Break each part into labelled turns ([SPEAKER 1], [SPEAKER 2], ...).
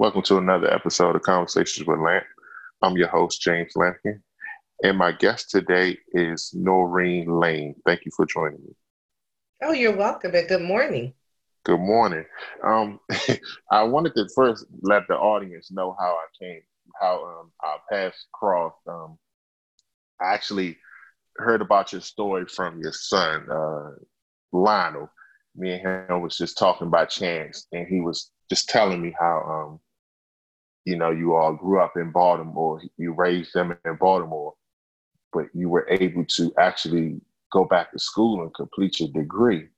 [SPEAKER 1] Welcome to another episode of Conversations with Lamp. I'm your host, James Lampkin, and my guest today is Noreen Lane. Thank you for joining me.
[SPEAKER 2] Oh, you're welcome, and good morning.
[SPEAKER 1] Good morning. Um, I wanted to first let the audience know how I came, how um, our paths crossed. Um, I actually heard about your story from your son, uh, Lionel. Me and him was just talking by chance, and he was just telling me how, um, you know, you all grew up in Baltimore, you raised them in Baltimore, but you were able to actually go back to school and complete your degree.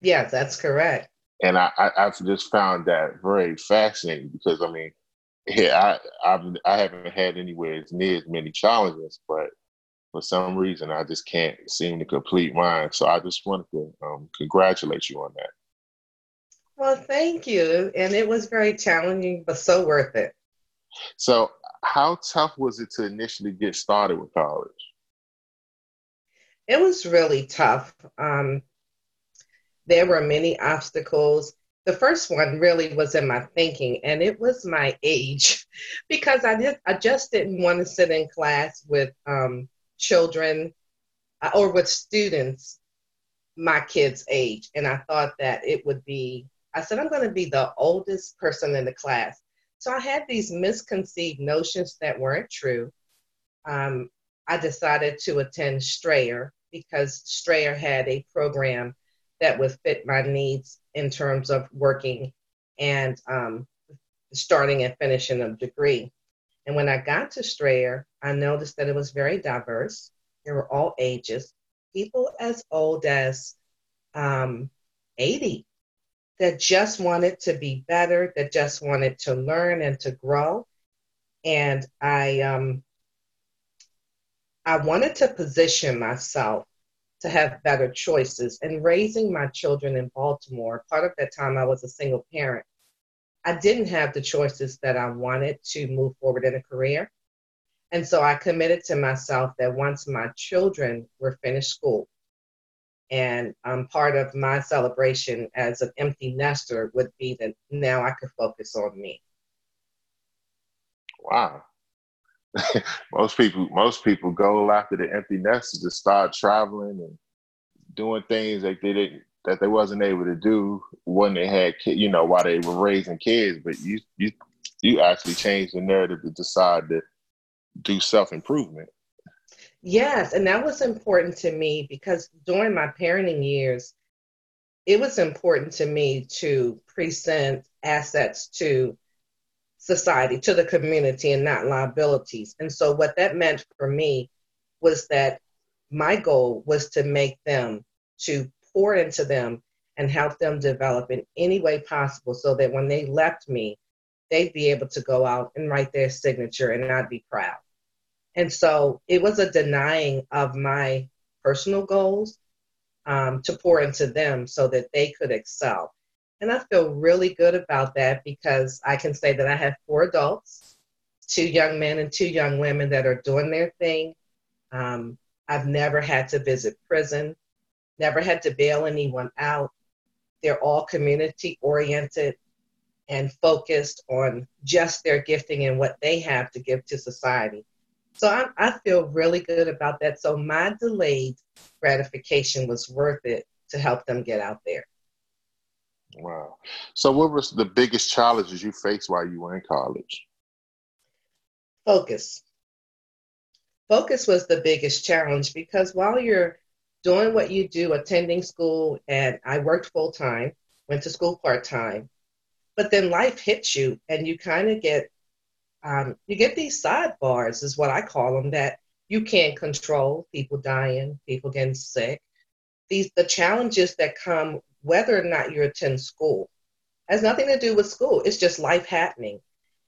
[SPEAKER 2] Yeah, that's correct.
[SPEAKER 1] And I, I, I've just found that very fascinating because I mean, yeah, I I've I haven't had anywhere as near as many challenges, but for some reason I just can't seem to complete mine. So I just wanted to um, congratulate you on that.
[SPEAKER 2] Well, thank you. And it was very challenging, but so worth it.
[SPEAKER 1] So, how tough was it to initially get started with college?
[SPEAKER 2] It was really tough. Um, there were many obstacles. The first one really was in my thinking, and it was my age, because I did I just didn't want to sit in class with um, children uh, or with students my kids' age, and I thought that it would be. I said I'm going to be the oldest person in the class, so I had these misconceived notions that weren't true. Um, I decided to attend Strayer because Strayer had a program that would fit my needs in terms of working and um, starting and finishing a degree. And when I got to Strayer, I noticed that it was very diverse. There were all ages, people as old as um, 80 that just wanted to be better, that just wanted to learn and to grow. And I, um, I wanted to position myself to have better choices. And raising my children in Baltimore, part of that time I was a single parent. I didn't have the choices that I wanted to move forward in a career. And so I committed to myself that once my children were finished school, and um, part of my celebration as an empty nester would be that now I could focus on me.
[SPEAKER 1] Wow. most people most people go after the empty nest to start traveling and doing things that they didn't that they wasn't able to do when they had you know while they were raising kids but you you you actually changed the narrative to decide to do self-improvement
[SPEAKER 2] yes and that was important to me because during my parenting years it was important to me to present assets to society, to the community, and not liabilities. And so, what that meant for me was that my goal was to make them, to pour into them, and help them develop in any way possible so that when they left me, they'd be able to go out and write their signature and I'd be proud. And so it was a denying of my personal goals um, to pour into them so that they could excel. And I feel really good about that because I can say that I have four adults, two young men and two young women that are doing their thing. Um, I've never had to visit prison, never had to bail anyone out. They're all community oriented and focused on just their gifting and what they have to give to society. So I, I feel really good about that. So my delayed gratification was worth it to help them get out there.
[SPEAKER 1] Wow. So, what was the biggest challenges you faced while you were in college?
[SPEAKER 2] Focus. Focus was the biggest challenge because while you're doing what you do, attending school, and I worked full time, went to school part time, but then life hits you and you kind of get um, you get these sidebars is what I call them that you can't control people dying, people getting sick. These the challenges that come whether or not you attend school. Has nothing to do with school. It's just life happening.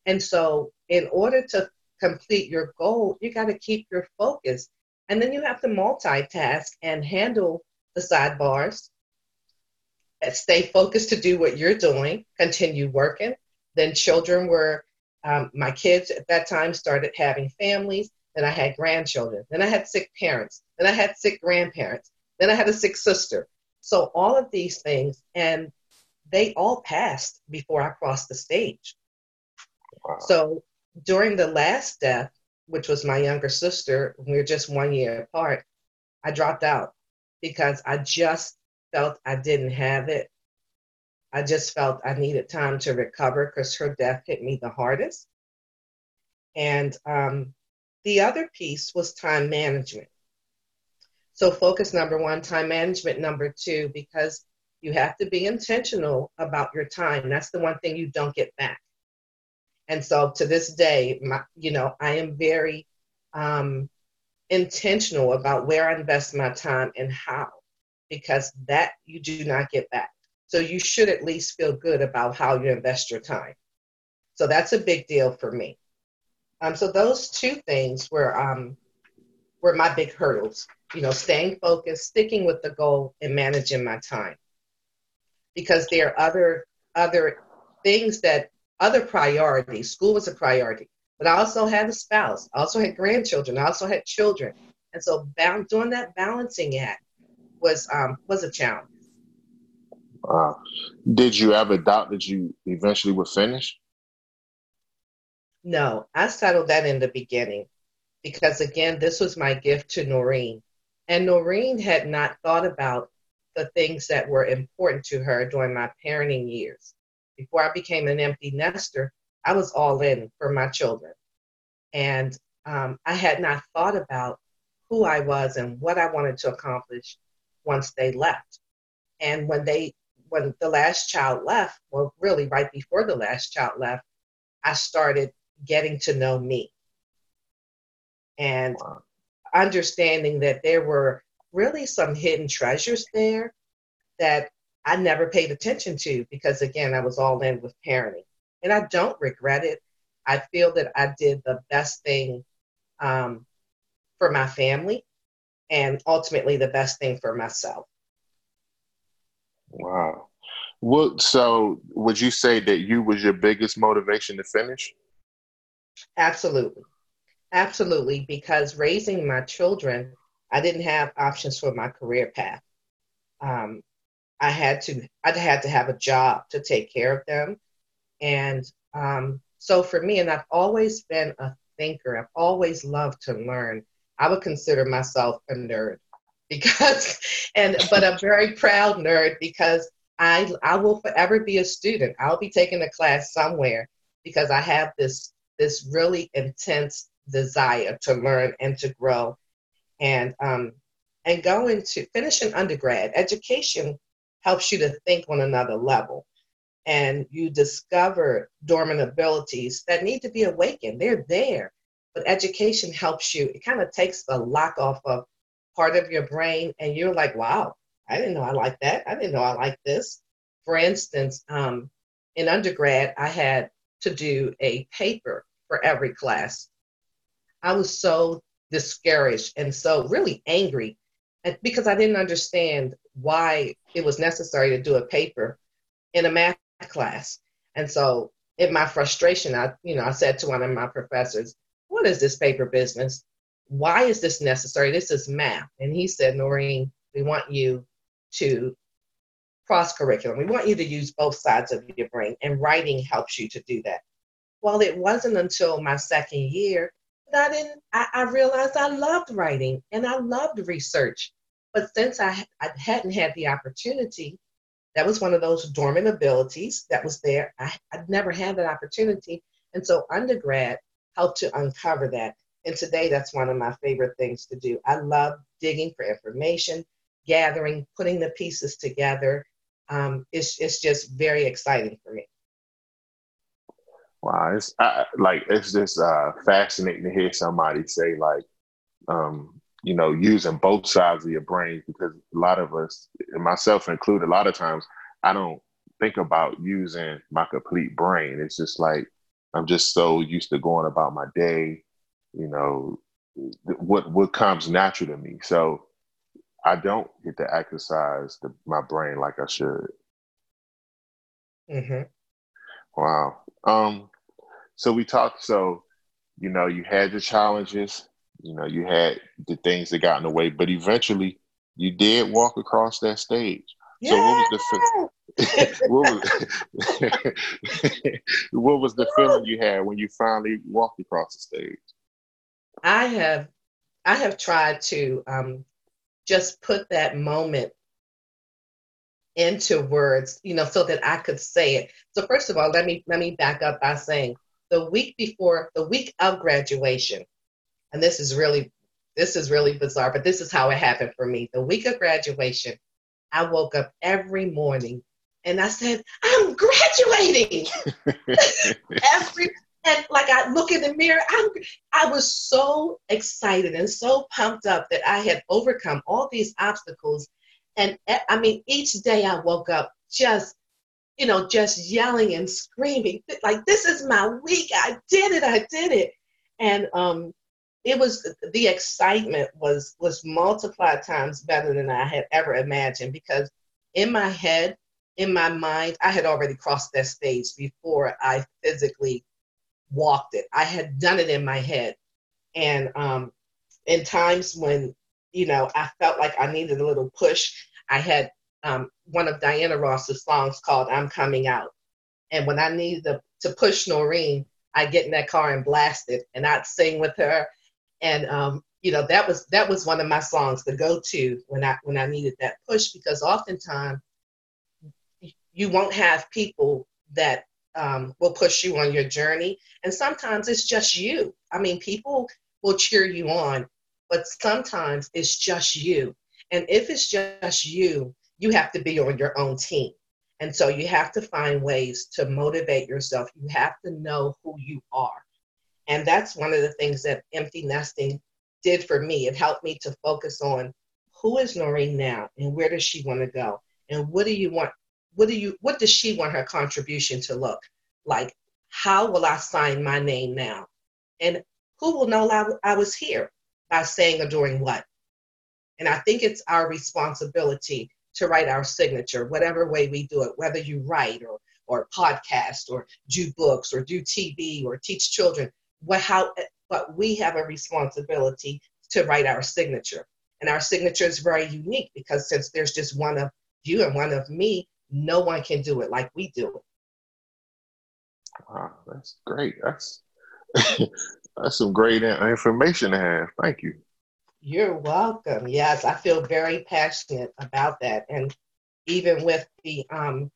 [SPEAKER 2] And so, in order to complete your goal, you got to keep your focus. And then you have to multitask and handle the sidebars. Stay focused to do what you're doing, continue working. Then, children were, um, my kids at that time started having families. Then I had grandchildren. Then I had sick parents. Then I had sick grandparents. Then I had a sick sister. So all of these things, and they all passed before I crossed the stage. Wow. So during the last death, which was my younger sister, we were just one year apart, I dropped out because I just felt I didn't have it. I just felt I needed time to recover because her death hit me the hardest. And um, the other piece was time management. So, focus number one, time management number two, because you have to be intentional about your time. That's the one thing you don't get back. And so, to this day, my, you know, I am very um, intentional about where I invest my time and how, because that you do not get back. So you should at least feel good about how you invest your time. So that's a big deal for me. Um, so those two things were um, were my big hurdles. You know, staying focused, sticking with the goal, and managing my time. Because there are other other things that other priorities. School was a priority, but I also had a spouse. I also had grandchildren. I also had children, and so doing that balancing act was um, was a challenge.
[SPEAKER 1] Wow. Did you ever doubt that you eventually would finish?
[SPEAKER 2] No, I settled that in the beginning because, again, this was my gift to Noreen. And Noreen had not thought about the things that were important to her during my parenting years. Before I became an empty nester, I was all in for my children. And um, I had not thought about who I was and what I wanted to accomplish once they left. And when they when the last child left, well, really right before the last child left, I started getting to know me and wow. understanding that there were really some hidden treasures there that I never paid attention to because, again, I was all in with parenting. And I don't regret it. I feel that I did the best thing um, for my family and ultimately the best thing for myself.
[SPEAKER 1] Wow. Well, so would you say that you was your biggest motivation to finish?
[SPEAKER 2] Absolutely. Absolutely. Because raising my children, I didn't have options for my career path. Um, I had to I had to have a job to take care of them. And um, so for me, and I've always been a thinker, I've always loved to learn. I would consider myself a nerd because and but a very proud nerd because I I will forever be a student. I'll be taking a class somewhere because I have this this really intense desire to learn and to grow. And um and going to finish an undergrad education helps you to think on another level. And you discover dormant abilities that need to be awakened. They're there but education helps you. It kind of takes the lock off of part of your brain and you're like wow i didn't know i like that. I didn't know i like this. For instance um, in undergrad i had to do a paper for every class. I was so discouraged and so really angry because i didn't understand why it was necessary to do a paper in a math class. And so in my frustration i you know i said to one of my professors what is this paper business why is this necessary? This is math. And he said, Noreen, we want you to cross curriculum. We want you to use both sides of your brain, and writing helps you to do that. Well, it wasn't until my second year that I didn't. I, I realized I loved writing and I loved research, but since I, I hadn't had the opportunity, that was one of those dormant abilities that was there. I, I'd never had that opportunity, and so undergrad helped to uncover that. And today, that's one of my favorite things to do. I love digging for information, gathering, putting the pieces together. Um, it's, it's just very exciting for me.
[SPEAKER 1] Wow, it's I, like it's just uh, fascinating to hear somebody say like, um, you know, using both sides of your brain because a lot of us, myself included, a lot of times I don't think about using my complete brain. It's just like I'm just so used to going about my day, you know, what what comes natural to me. So I don't get to exercise the, my brain like I should. Mm-hmm. Wow. Um. So we talked. So you know, you had the challenges. You know, you had the things that got in the way, but eventually you did walk across that stage. Yeah. So what was the what, was, what was the feeling you had when you finally walked across the stage?
[SPEAKER 2] I have, I have tried to um, just put that moment into words, you know, so that I could say it. So first of all, let me let me back up by saying the week before, the week of graduation, and this is really this is really bizarre, but this is how it happened for me. The week of graduation, I woke up every morning and I said, I'm graduating. every and like I look in the mirror, I'm, I was so excited and so pumped up that I had overcome all these obstacles. And I mean, each day I woke up just, you know, just yelling and screaming, like, this is my week. I did it. I did it. And um, it was the excitement was was multiplied times better than I had ever imagined because in my head, in my mind, I had already crossed that stage before I physically walked it. I had done it in my head. And um, in times when, you know, I felt like I needed a little push, I had um, one of Diana Ross's songs called I'm Coming Out. And when I needed to, to push Noreen, I'd get in that car and blast it and I'd sing with her. And um, you know, that was that was one of my songs the go to when I when I needed that push because oftentimes you won't have people that um, will push you on your journey. And sometimes it's just you. I mean, people will cheer you on, but sometimes it's just you. And if it's just you, you have to be on your own team. And so you have to find ways to motivate yourself. You have to know who you are. And that's one of the things that empty nesting did for me. It helped me to focus on who is Noreen now and where does she want to go? And what do you want what do you what does she want her contribution to look like? How will i sign my name now? And who will know I, was here by saying or doing what? And i think it's our responsibility to write our signature whatever way we do it whether you write or or podcast or do books or do tv or teach children. What how but we have a responsibility to write our signature. And our signature is very unique because since there's just one of you and one of me no one can do it like we do it.
[SPEAKER 1] Wow, that's great. That's that's some great information to have. Thank you.
[SPEAKER 2] You're welcome. Yes, I feel very passionate about that, and even with the um,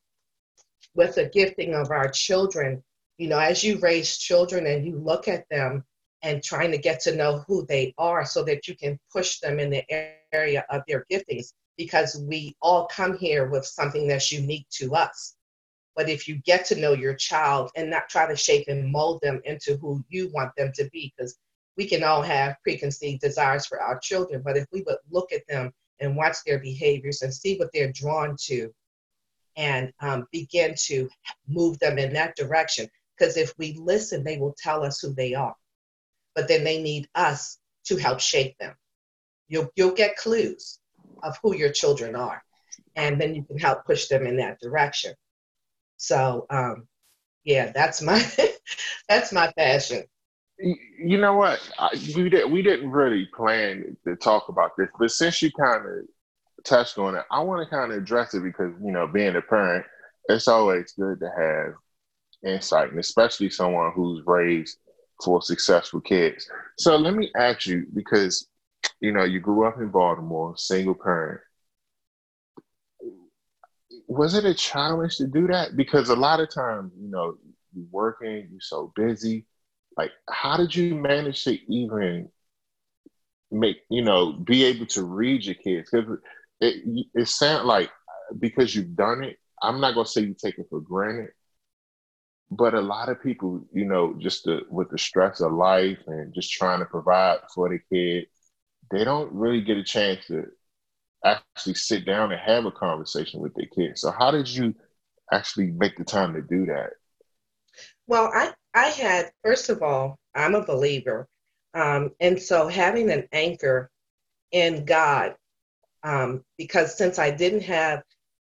[SPEAKER 2] with the gifting of our children, you know, as you raise children and you look at them and trying to get to know who they are, so that you can push them in the area of their giftings because we all come here with something that's unique to us. But if you get to know your child and not try to shape and mold them into who you want them to be, because we can all have preconceived desires for our children, but if we would look at them and watch their behaviors and see what they're drawn to and um, begin to move them in that direction, because if we listen, they will tell us who they are. But then they need us to help shape them. You'll, you'll get clues of who your children are. And then you can help push them in that direction. So um, yeah, that's my that's my passion.
[SPEAKER 1] You know what? I, we did we didn't really plan to talk about this, but since you kind of touched on it, I want to kind of address it because you know, being a parent, it's always good to have insight, and especially someone who's raised for successful kids. So let me ask you because you know, you grew up in Baltimore, single parent. Was it a challenge to do that? Because a lot of times, you know, you're working, you're so busy. Like, how did you manage to even make, you know, be able to read your kids? Because it, it sounds like because you've done it, I'm not going to say you take it for granted, but a lot of people, you know, just the, with the stress of life and just trying to provide for the kid, they don't really get a chance to actually sit down and have a conversation with their kids. So how did you actually make the time to do that?
[SPEAKER 2] Well, I, I had, first of all, I'm a believer. Um, and so having an anchor in God, um, because since I didn't have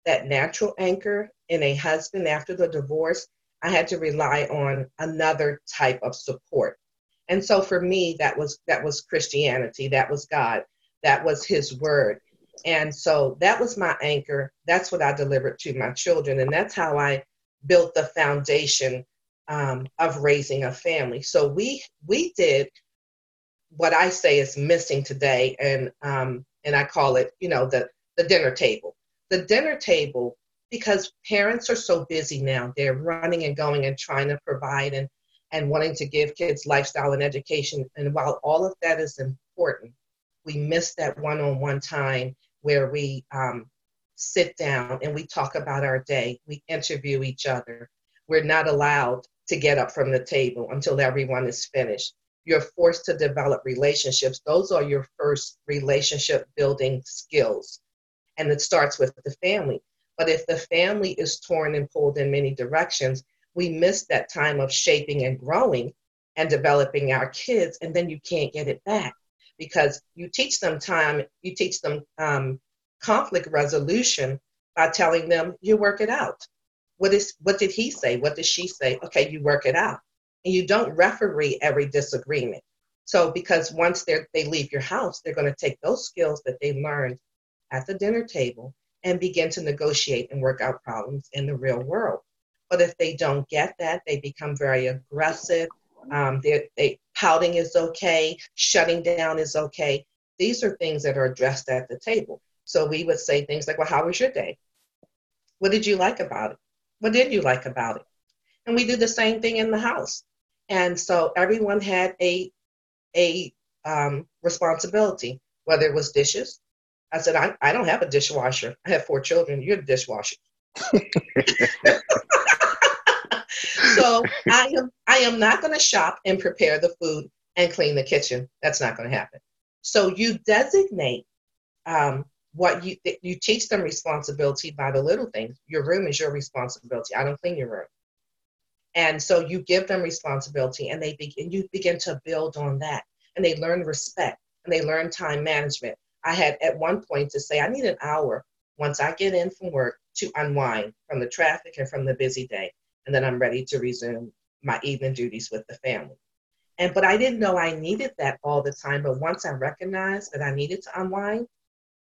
[SPEAKER 2] that natural anchor in a husband after the divorce, I had to rely on another type of support. And so for me, that was that was Christianity, that was God, that was His Word. And so that was my anchor. That's what I delivered to my children. And that's how I built the foundation um, of raising a family. So we we did what I say is missing today, and um, and I call it, you know, the the dinner table. The dinner table, because parents are so busy now, they're running and going and trying to provide and and wanting to give kids lifestyle and education. And while all of that is important, we miss that one-on-one time where we um, sit down and we talk about our day. We interview each other. We're not allowed to get up from the table until everyone is finished. You're forced to develop relationships. Those are your first relationship building skills. And it starts with the family. But if the family is torn and pulled in many directions, we miss that time of shaping and growing and developing our kids, and then you can't get it back because you teach them time, you teach them um, conflict resolution by telling them you work it out. What is what did he say? What did she say? Okay, you work it out. And you don't referee every disagreement. So because once they they leave your house, they're going to take those skills that they learned at the dinner table and begin to negotiate and work out problems in the real world. But if they don't get that, they become very aggressive. Um, they, they pouting is okay, shutting down is okay. These are things that are addressed at the table. So we would say things like, "Well, how was your day? What did you like about it? What did you like about it?" And we do the same thing in the house. And so everyone had a a um, responsibility, whether it was dishes. I said, I, I don't have a dishwasher. I have four children. You're the dishwasher. so I am I am not going to shop and prepare the food and clean the kitchen. That's not going to happen. So you designate um, what you you teach them responsibility by the little things. Your room is your responsibility. I don't clean your room. And so you give them responsibility and they begin you begin to build on that. And they learn respect and they learn time management. I had at one point to say I need an hour once I get in from work to unwind from the traffic and from the busy day and then I'm ready to resume my evening duties with the family. And but I didn't know I needed that all the time. But once I recognized that I needed to unwind,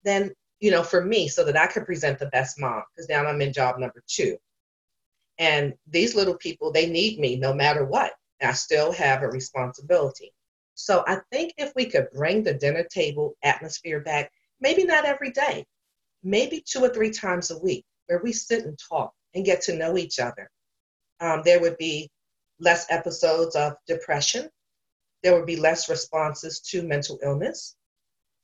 [SPEAKER 2] then you know, for me, so that I could present the best mom, because now I'm in job number two. And these little people, they need me no matter what. I still have a responsibility. So I think if we could bring the dinner table atmosphere back, maybe not every day, maybe two or three times a week, where we sit and talk and get to know each other um, there would be less episodes of depression. There would be less responses to mental illness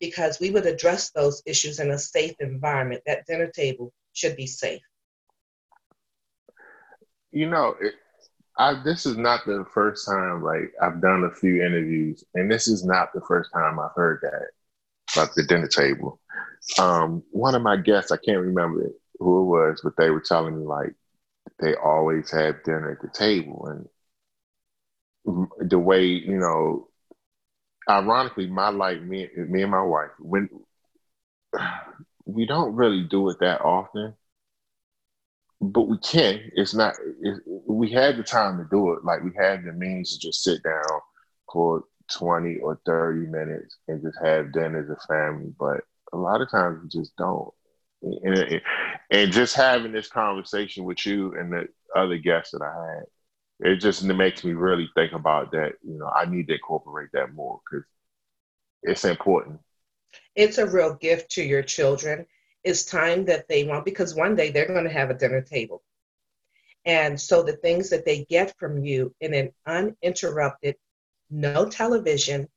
[SPEAKER 2] because we would address those issues in a safe environment. That dinner table should be safe.
[SPEAKER 1] You know, it, I, this is not the first time. Like I've done a few interviews, and this is not the first time I've heard that about the dinner table. Um, one of my guests, I can't remember who it was, but they were telling me like they always have dinner at the table. And the way, you know, ironically, my life, me, me and my wife, when we don't really do it that often, but we can. It's not, it, we had the time to do it. Like we had the means to just sit down for 20 or 30 minutes and just have dinner as a family. But a lot of times we just don't and, and just having this conversation with you and the other guests that I had, it just makes me really think about that. You know, I need to incorporate that more because it's important.
[SPEAKER 2] It's a real gift to your children. It's time that they want because one day they're going to have a dinner table. And so the things that they get from you in an uninterrupted, no television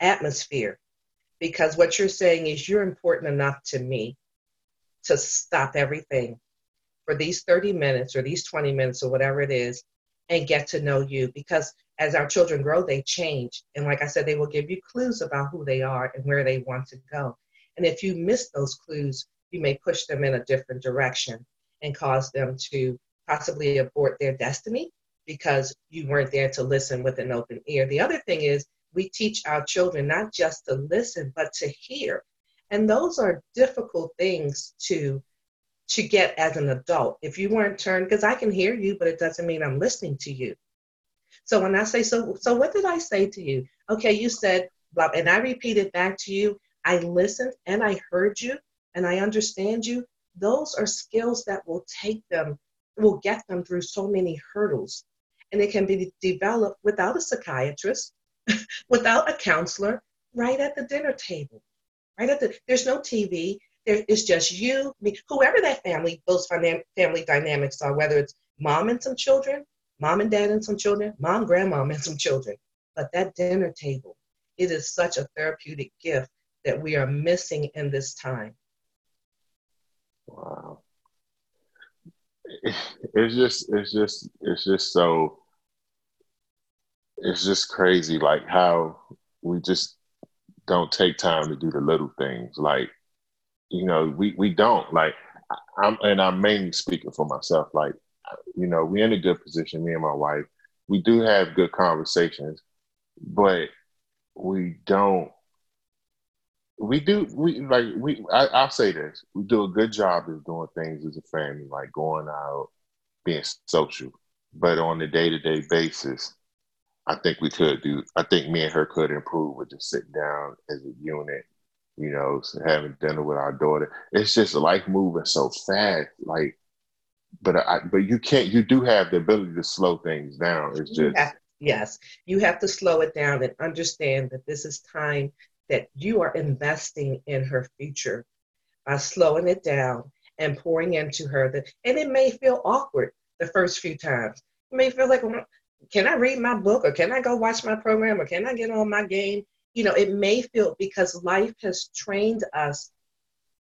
[SPEAKER 2] atmosphere, because what you're saying is you're important enough to me to stop everything for these 30 minutes or these 20 minutes or whatever it is and get to know you. Because as our children grow they change. And like i said they will give you clues about who they are and where they want to go. And if you miss those clues you may push them in a different direction and cause them to possibly abort their destiny because you weren't there to listen with an open ear. The other thing is we teach our children not just to listen but to hear and those are difficult things to to get as an adult. If you weren't turned, because I can hear you, but it doesn't mean I'm listening to you. So when I say, so, so what did I say to you? Okay, you said blah, and I repeated back to you. I listened and I heard you, and I understand you, those are skills that will take them, will get them through so many hurdles. And it can be developed without a psychiatrist, without a counselor, right at the dinner table. Right at the, there's no TV. There, it's just you, me, whoever that family, those family dynamics are, whether it's mom and some children, mom and dad and some children, mom, grandmom and some children. But that dinner table, it is such a therapeutic gift that we are missing in this time.
[SPEAKER 1] Wow. It's just, it's just, it's just so, it's just crazy, like how we just don't take time to do the little things. Like, you know, we, we don't like, I'm, and I'm mainly speaking for myself. Like, you know, we're in a good position, me and my wife. We do have good conversations, but we don't we do we like we I, i'll say this we do a good job of doing things as a family like going out being social but on a day-to-day basis i think we could do i think me and her could improve with just sitting down as a unit you know having dinner with our daughter it's just life moving so fast like but i but you can't you do have the ability to slow things down it's just
[SPEAKER 2] Yes, you have to slow it down and understand that this is time that you are investing in her future by slowing it down and pouring into her. That, and it may feel awkward the first few times. You may feel like, can I read my book or can I go watch my program or can I get on my game? You know, it may feel because life has trained us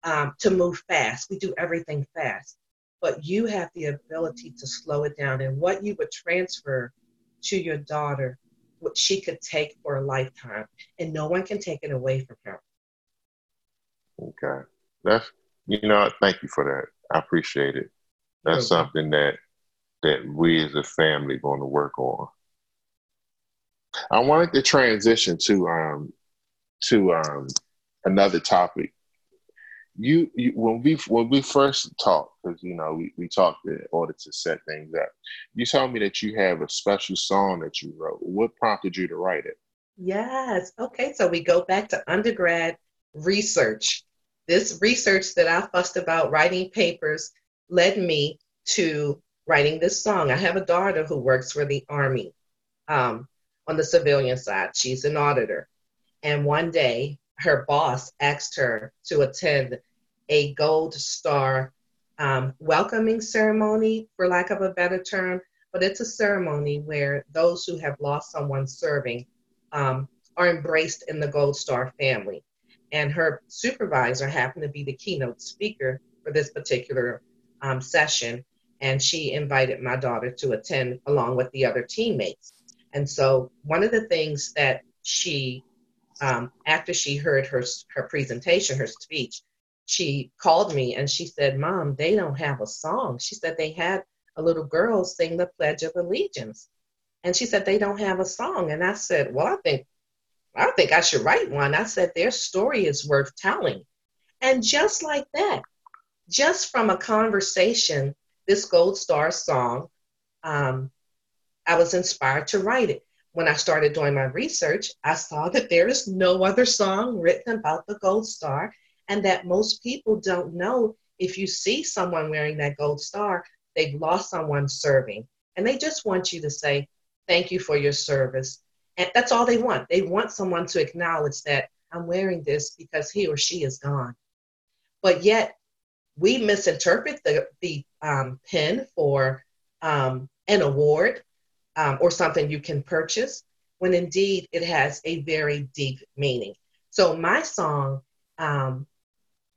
[SPEAKER 2] um, to move fast. We do everything fast, but you have the ability to slow it down. And what you would transfer to your daughter what she could take for a lifetime, and no one can take it away from her.
[SPEAKER 1] Okay, that's you know, thank you for that. I appreciate it. That's okay. something that that we as a family going to work on. I wanted to transition to um to um another topic you, you when we when we first talked, because you know we, we talked in order to set things up. You told me that you have a special song that you wrote. What prompted you to write it?
[SPEAKER 2] Yes. Okay. So we go back to undergrad research. This research that I fussed about writing papers led me to writing this song. I have a daughter who works for the Army um, on the civilian side. She's an auditor. And one day her boss asked her to attend a gold star um, welcoming ceremony, for lack of a better term, but it's a ceremony where those who have lost someone serving um, are embraced in the Gold Star family. And her supervisor happened to be the keynote speaker for this particular um, session, and she invited my daughter to attend along with the other teammates. And so, one of the things that she um, after she heard her her presentation, her speech, she called me and she said, "Mom, they don't have a song." She said they had a little girl sing the Pledge of Allegiance, and she said they don't have a song. And I said, "Well, I think I think I should write one." I said their story is worth telling, and just like that, just from a conversation, this Gold Star song, um, I was inspired to write it when I started doing my research, I saw that there is no other song written about the gold star, and that most people don't know if you see someone wearing that gold star, they've lost someone serving. And they just want you to say, Thank you for your service. And that's all they want. They want someone to acknowledge that I'm wearing this because he or she is gone. But yet, we misinterpret the, the um, pin for um, an award um, or something you can purchase, when indeed it has a very deep meaning. So, my song um,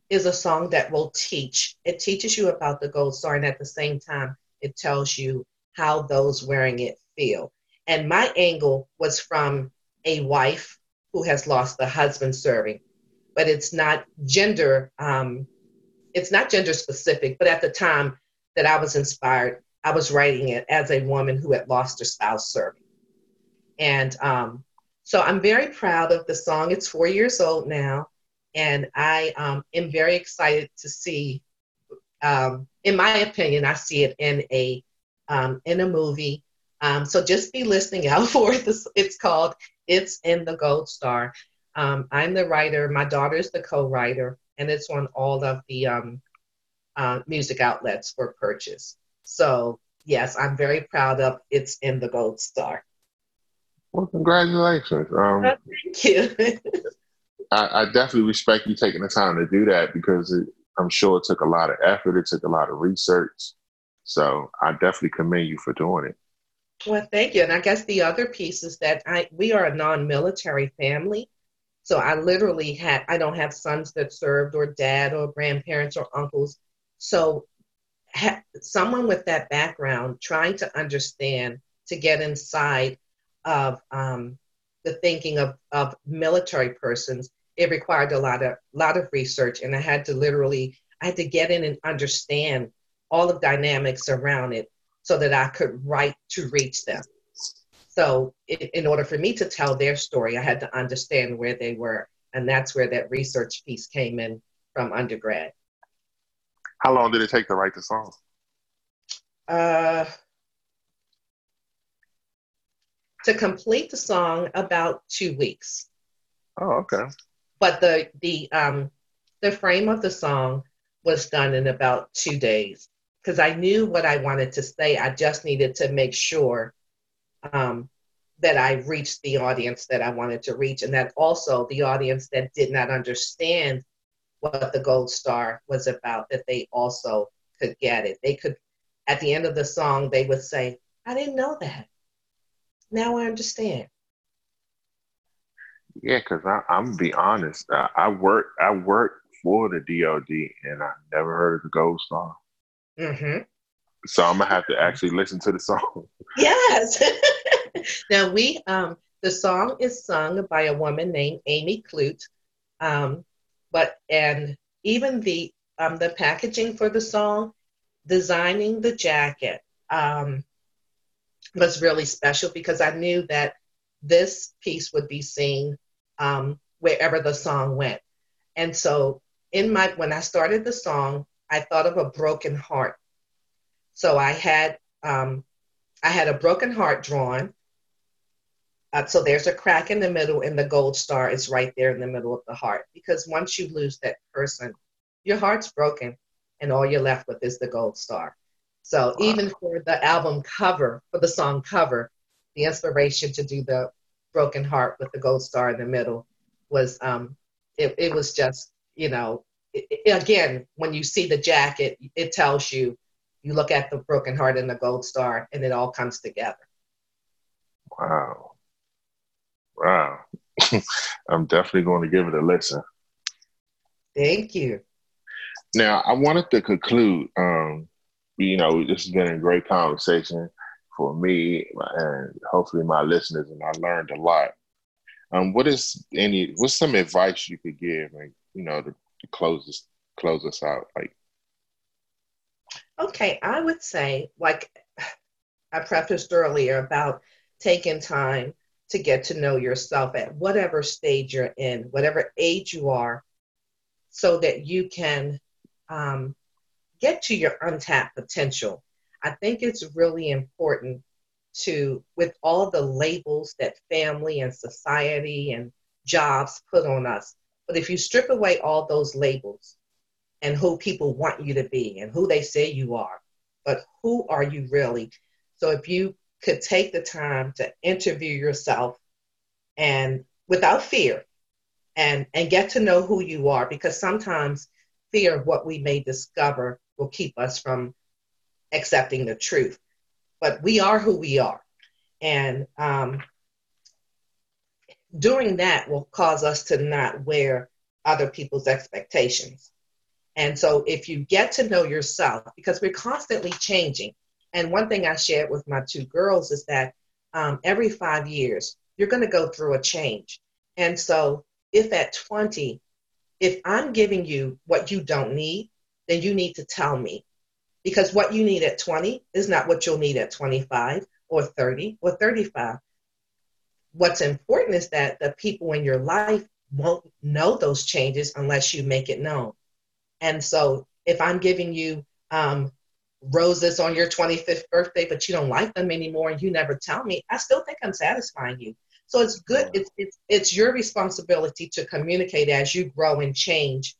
[SPEAKER 2] is a song that will teach. It teaches you about the gold star, and at the same time, it tells you how those wearing it feel. And my angle was from a wife who has lost the husband serving, but it's not gender. Um, it's not gender specific. But at the time that I was inspired, I was writing it as a woman who had lost her spouse serving. And um, so I'm very proud of the song. It's four years old now. And I um, am very excited to see, um, in my opinion, I see it in a, um, in a movie. Um, so just be listening out for it. It's called It's in the Gold Star. Um, I'm the writer. My daughter is the co-writer. and it's on all of the uh, music outlets for purchase. So yes, I'm very proud of it's in the Gold Star.
[SPEAKER 1] Well, congratulations. Um,
[SPEAKER 2] oh, thank you.
[SPEAKER 1] I, I, definitely respect you taking the time to do that because it, I'm sure it took a lot of effort. It took a lot of research. So I definitely commend you for doing it.
[SPEAKER 2] Well, thank you. And I guess the other piece is that I we are a non-military family. So I literally had I don't have sons that served or dad or grandparents or uncles. So ha- someone with that background trying to understand to get inside of um, the thinking of, of military persons, it required a lot of lot of research, and I had to literally I had to get in and understand all the dynamics around it so that I could write to reach them. So, in order for me to tell their story, I had to understand where they were, and that's where that research piece came in from undergrad.
[SPEAKER 1] How long did it take to write the song?
[SPEAKER 2] Uh, to complete the song, about two weeks.
[SPEAKER 1] Oh, okay.
[SPEAKER 2] But the the um the frame of the song was done in about two days because I knew what I wanted to say. I just needed to make sure um, that I reached the audience that I wanted to reach, and that also the audience that did not understand what the Gold Star was about, that they also could get it. They could, at the end of the song, they would say, I didn't know that. Now I understand.
[SPEAKER 1] Yeah, because I'm gonna be honest. I, I work I work for the DoD, and I never heard of the Gold Star.
[SPEAKER 2] Mm-hmm.
[SPEAKER 1] So I'm gonna have to actually listen to the song.
[SPEAKER 2] Yes. now we um the song is sung by a woman named Amy Clute. Um, but and even the um the packaging for the song, designing the jacket um was really special because I knew that this piece would be seen um, wherever the song went. And so in my when I started the song, I thought of a broken heart. So I had um, I had a broken heart drawn. Uh, so there's a crack in the middle, and the gold star is right there in the middle of the heart. Because once you lose that person, your heart's broken, and all you're left with is the gold star. So wow. even for the album cover, for the song cover, the inspiration to do the broken heart with the gold star in the middle was um, it, it was just you know it, it, again when you see the jacket it tells you you look at the broken heart and the gold star and it all comes together
[SPEAKER 1] wow wow i'm definitely going to give it a listen
[SPEAKER 2] thank you
[SPEAKER 1] now i wanted to conclude um, you know, this has been a great conversation for me and hopefully my listeners, and I learned a lot. Um, what is any? What's some advice you could give, and you know, to, to close this, close us out? Like,
[SPEAKER 2] okay, I would say, like I prefaced earlier about taking time to get to know yourself at whatever stage you're in, whatever age you are, so that you can um, get to your untapped potential, I think it's really important to, with all the labels that family and society and jobs put on us, but if you strip away all those labels and who people want you to be and who they say you are, but who are you really? So if you could take the time to interview yourself and without fear and and get to know who you are because sometimes fear of what we may discover will keep us from accepting the truth. But we are who we are. And um, doing that will cause us to not wear other people's expectations. And so if you get to know yourself, because we're constantly changing. And one thing I shared with my two girls is that um, every five years, you're going to go through a change. And so if at 20, if I'm giving you what you don't need, then you need to tell me. Because what you need at 20 is not what you'll need at 25 or 30 or 35. What's important is that the people in your life won't know those changes unless you make it known. And so if I'm giving you um, roses on your 25th birthday, but you don't like them anymore and you never tell me, I still think I'm satisfying you. So it's good. It's, it's, it's your responsibility to communicate as you grow and change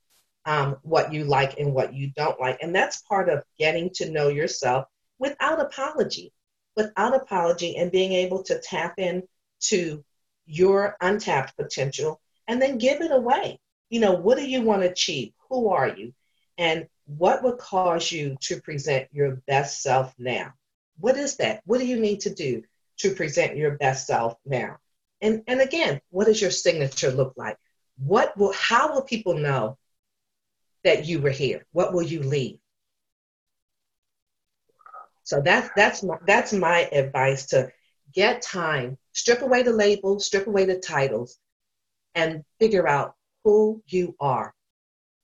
[SPEAKER 2] um, what you like and what you don't like. And that's part of getting to know yourself without apology, without apology, and being able to tap in to your untapped potential and then give it away. You know, what do you want to achieve? Who are you? And what would cause you to present your best self now? What is that? What do you need to do to present your best self now? And, and again, what does your signature look like? What will, how will people know that you were here? What will you leave? So that's that's my, that's my advice to get time, strip away the labels, strip away the titles, and figure out who you are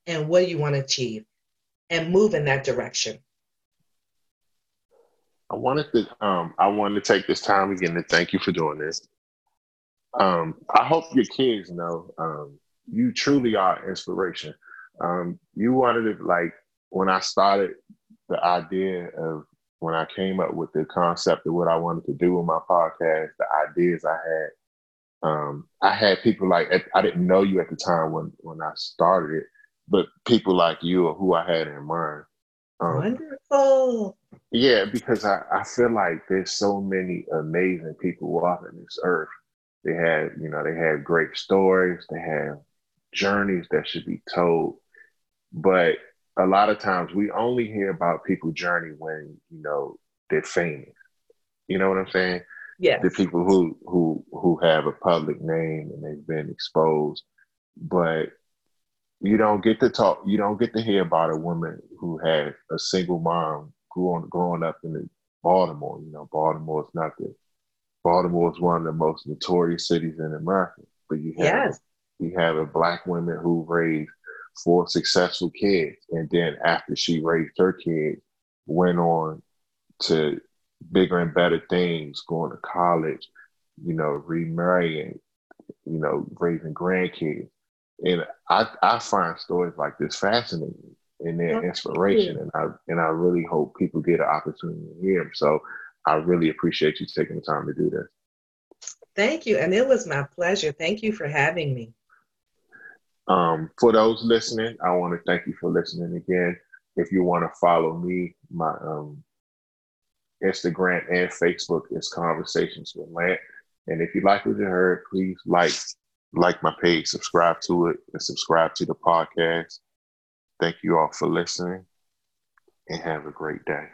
[SPEAKER 2] and what you want to achieve, and move in that direction.
[SPEAKER 1] I wanted to um, I wanted to take this time again to thank you for doing this. Um, I hope your kids know um, you truly are inspiration. Um, you wanted to like when I started the idea of when I came up with the concept of what I wanted to do with my podcast, the ideas I had. Um, I had people like I didn't know you at the time when when I started it, but people like you or who I had in mind.
[SPEAKER 2] Um, Wonderful.
[SPEAKER 1] Yeah, because I, I feel like there's so many amazing people walking this earth. They had, you know, they had great stories, they have journeys that should be told. But a lot of times we only hear about people's journey when, you know, they're famous. You know what I'm saying?
[SPEAKER 2] Yeah.
[SPEAKER 1] The people who who who have a public name and they've been exposed. But you don't get to talk you don't get to hear about a woman who had a single mom growing growing up in Baltimore. You know, Baltimore is not the Baltimore is one of the most notorious cities in America. But you have yes. you have a black woman who raised four successful kids, and then after she raised her kids, went on to bigger and better things, going to college, you know, remarrying, you know, raising grandkids. And I, I find stories like this fascinating and their inspiration. And I and I really hope people get an opportunity to hear them. So I really appreciate you taking the time to do this.
[SPEAKER 2] Thank you. And it was my pleasure. Thank you for having me.
[SPEAKER 1] Um, for those listening, I want to thank you for listening again. If you want to follow me, my um, Instagram and Facebook is Conversations with Lant. And if you like what you heard, please like like my page, subscribe to it, and subscribe to the podcast. Thank you all for listening, and have a great day.